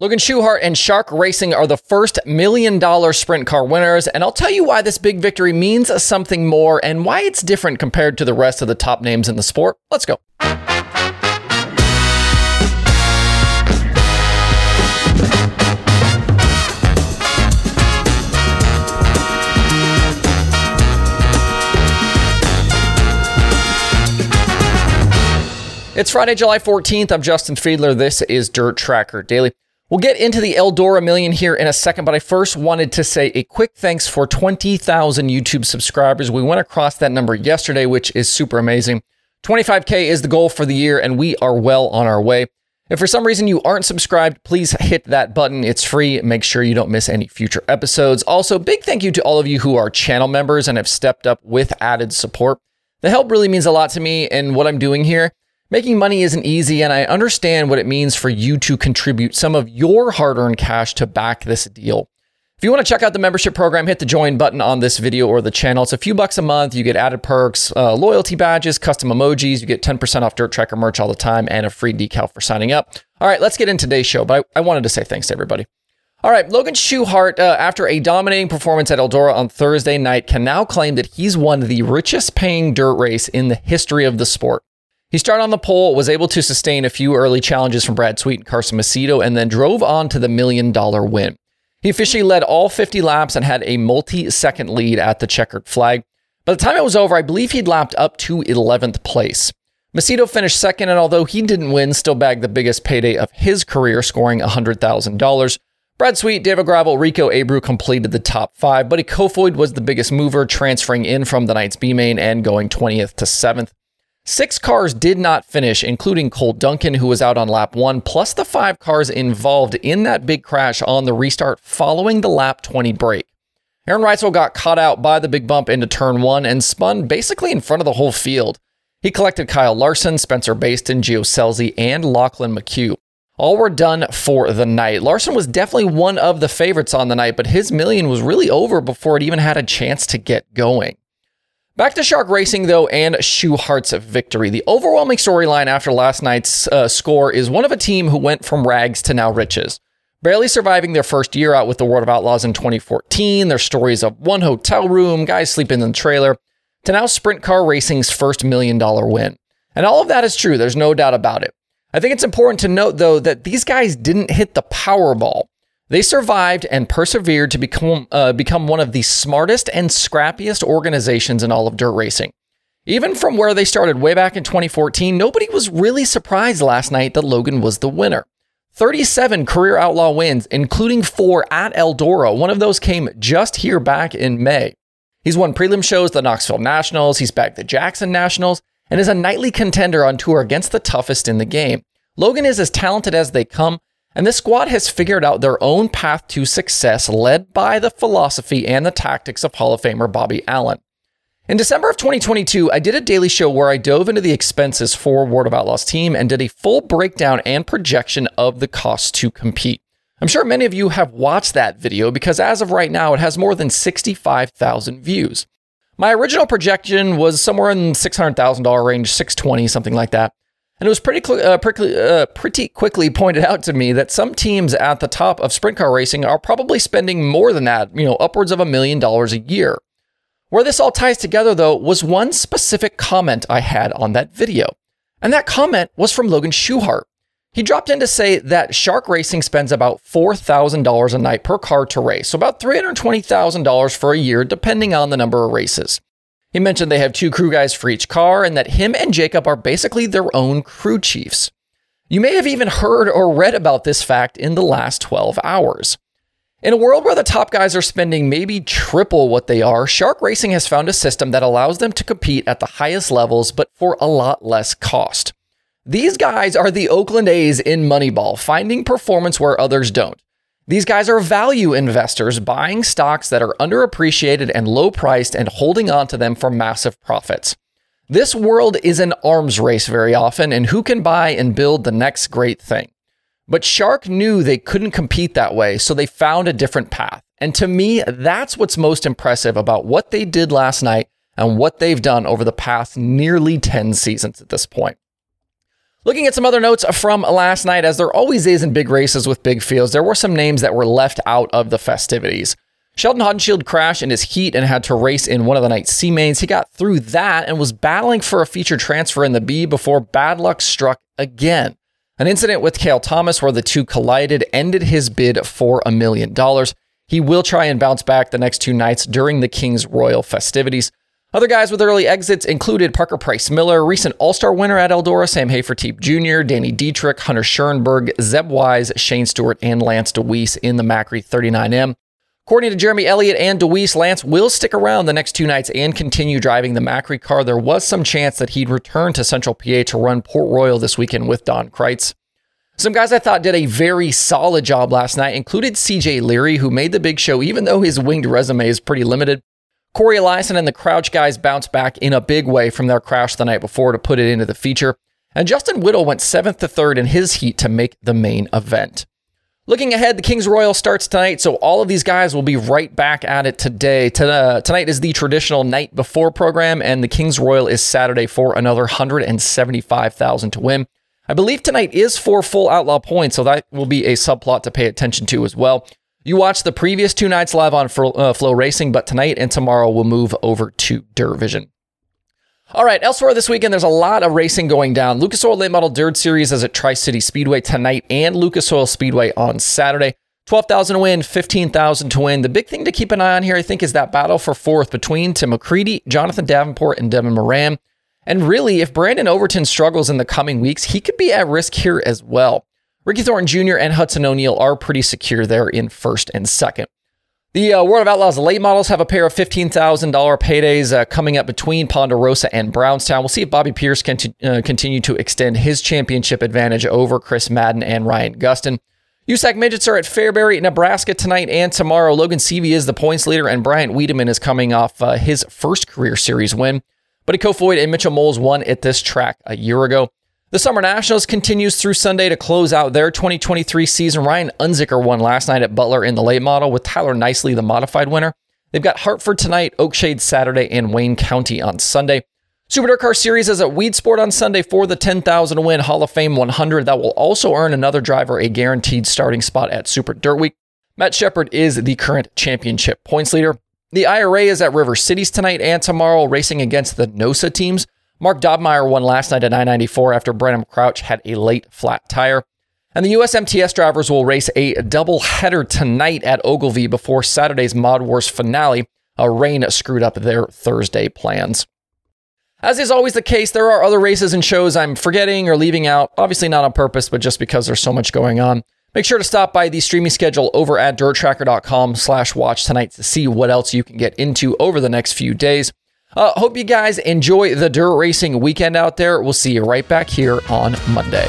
Logan Schuchart and Shark Racing are the first million dollar sprint car winners, and I'll tell you why this big victory means something more and why it's different compared to the rest of the top names in the sport. Let's go. It's Friday, July 14th. I'm Justin Fiedler. This is Dirt Tracker Daily. We'll get into the Eldora Million here in a second, but I first wanted to say a quick thanks for 20,000 YouTube subscribers. We went across that number yesterday, which is super amazing. 25K is the goal for the year, and we are well on our way. If for some reason you aren't subscribed, please hit that button. It's free. Make sure you don't miss any future episodes. Also, big thank you to all of you who are channel members and have stepped up with added support. The help really means a lot to me and what I'm doing here. Making money isn't easy, and I understand what it means for you to contribute some of your hard earned cash to back this deal. If you want to check out the membership program, hit the join button on this video or the channel. It's a few bucks a month. You get added perks, uh, loyalty badges, custom emojis. You get 10% off Dirt Tracker merch all the time and a free decal for signing up. All right, let's get into today's show, but I, I wanted to say thanks to everybody. All right, Logan Schuchart, uh, after a dominating performance at Eldora on Thursday night, can now claim that he's won the richest paying dirt race in the history of the sport. He started on the pole, was able to sustain a few early challenges from Brad Sweet and Carson Macedo, and then drove on to the million dollar win. He officially led all 50 laps and had a multi second lead at the checkered flag. By the time it was over, I believe he'd lapped up to 11th place. Macedo finished second, and although he didn't win, still bagged the biggest payday of his career, scoring $100,000. Brad Sweet, David Gravel, Rico Abreu completed the top five. Buddy Kofoid was the biggest mover, transferring in from the night's B main and going 20th to 7th. Six cars did not finish, including Cole Duncan, who was out on lap one, plus the five cars involved in that big crash on the restart following the lap 20 break. Aaron Reutzel got caught out by the big bump into turn one and spun basically in front of the whole field. He collected Kyle Larson, Spencer Bayston, Gio Scelzi, and Lachlan McHugh. All were done for the night. Larson was definitely one of the favorites on the night, but his million was really over before it even had a chance to get going. Back to Shark Racing, though, and Schuchart's victory. The overwhelming storyline after last night's uh, score is one of a team who went from rags to now riches. Barely surviving their first year out with the World of Outlaws in 2014, their stories of one hotel room, guys sleeping in the trailer, to now Sprint Car Racing's first million dollar win. And all of that is true, there's no doubt about it. I think it's important to note, though, that these guys didn't hit the Powerball. They survived and persevered to become, uh, become one of the smartest and scrappiest organizations in all of dirt racing. Even from where they started way back in 2014, nobody was really surprised last night that Logan was the winner. 37 career outlaw wins, including four at Eldora. One of those came just here back in May. He's won prelim shows, the Knoxville Nationals, he's bagged the Jackson Nationals, and is a nightly contender on tour against the toughest in the game. Logan is as talented as they come, and this squad has figured out their own path to success, led by the philosophy and the tactics of Hall of Famer Bobby Allen. In December of 2022, I did a daily show where I dove into the expenses for World of Outlaws team and did a full breakdown and projection of the cost to compete. I'm sure many of you have watched that video because as of right now, it has more than 65,000 views. My original projection was somewhere in $600,000 range, 620, something like that. And it was pretty, uh, pretty, uh, pretty quickly pointed out to me that some teams at the top of sprint car racing are probably spending more than that, you know, upwards of a million dollars a year. Where this all ties together, though, was one specific comment I had on that video. And that comment was from Logan Schuchart. He dropped in to say that Shark Racing spends about $4,000 a night per car to race, so about $320,000 for a year, depending on the number of races. He mentioned they have two crew guys for each car and that him and Jacob are basically their own crew chiefs. You may have even heard or read about this fact in the last 12 hours. In a world where the top guys are spending maybe triple what they are, Shark Racing has found a system that allows them to compete at the highest levels, but for a lot less cost. These guys are the Oakland A's in Moneyball, finding performance where others don't. These guys are value investors buying stocks that are underappreciated and low priced and holding on to them for massive profits. This world is an arms race very often, and who can buy and build the next great thing? But Shark knew they couldn't compete that way, so they found a different path. And to me, that's what's most impressive about what they did last night and what they've done over the past nearly 10 seasons at this point. Looking at some other notes from last night, as there always is in big races with big fields, there were some names that were left out of the festivities. Sheldon Haudenschild crashed in his heat and had to race in one of the night's C mains. He got through that and was battling for a feature transfer in the B before bad luck struck again. An incident with Cale Thomas where the two collided ended his bid for a million dollars. He will try and bounce back the next two nights during the King's Royal festivities. Other guys with early exits included Parker Price Miller, recent All Star winner at Eldora, Sam Hafertepe Jr., Danny Dietrich, Hunter Schuerenberg, Zeb Wise, Shane Stewart, and Lance Dewease in the Macri 39M. According to Jeremy Elliott and Dewease, Lance will stick around the next two nights and continue driving the Macri car. There was some chance that he'd return to Central PA to run Port Royal this weekend with Don Kreitz. Some guys I thought did a very solid job last night included CJ Leary, who made the big show, even though his winged resume is pretty limited. Corey Eliason and the Crouch guys bounced back in a big way from their crash the night before to put it into the feature. And Justin Whittall went seventh to third in his heat to make the main event. Looking ahead, the Kings Royal starts tonight, so all of these guys will be right back at it today. Tonight is the traditional night before program, and the Kings Royal is Saturday for another 175,000 to win. I believe tonight is for full outlaw points, so that will be a subplot to pay attention to as well. You watched the previous two nights live on uh, FloRacing, but tonight and tomorrow we'll move over to DIRTVision. All right, elsewhere this weekend, there's a lot of racing going down. Lucas Oil Late Model Dirt Series is at Tri City Speedway tonight and Lucas Oil Speedway on Saturday. 12,000 to win, 15,000 to win. The big thing to keep an eye on here, I think, is that battle for fourth between Tim McCreadie, Jonathan Davenport, and Devin Moran. And really, if Brandon Overton struggles in the coming weeks, he could be at risk here as well. Ricky Thornton Jr. and Hudson O'Neal are pretty secure there in first and second. The uh, World of Outlaws late models have a pair of $15,000 paydays uh, coming up between Ponderosa and Brownstown. We'll see if Bobby Pierce can t- uh, continue to extend his championship advantage over Chris Madden and Ryan Gustin. USAC Midgets are at Fairbury, Nebraska tonight and tomorrow. Logan Seavey is the points leader, and Bryant Wiedeman is coming off uh, his first career series win. Buddy Kofoid and Mitchell Moles won at this track a year ago. The Summer Nationals continues through Sunday to close out their 2023 season. Ryan Unzicker won last night at Butler in the late model with Tyler Nicely, the modified winner. They've got Hartford tonight, Oakshade Saturday, and Wayne County on Sunday. Super Dirt Car Series is at Weedsport on Sunday for the 10,000 win Hall of Fame 100. That will also earn another driver a guaranteed starting spot at Super Dirt Week. Matt Sheppard is the current championship points leader. The IRA is at River Cities tonight and tomorrow, racing against the NOSA teams. Mark Dobmeier won last night at 994 after Brennan Crouch had a late flat tire. And the USMTS drivers will race a double header tonight at Ogilvie before Saturday's Mod Wars finale. A rain screwed up their Thursday plans. As is always the case, there are other races and shows I'm forgetting or leaving out, obviously not on purpose, but just because there's so much going on. Make sure to stop by the streaming schedule over at dirttracker.com slash watch tonight to see what else you can get into over the next few days. Uh, hope you guys enjoy the dirt racing weekend out there. We'll see you right back here on Monday.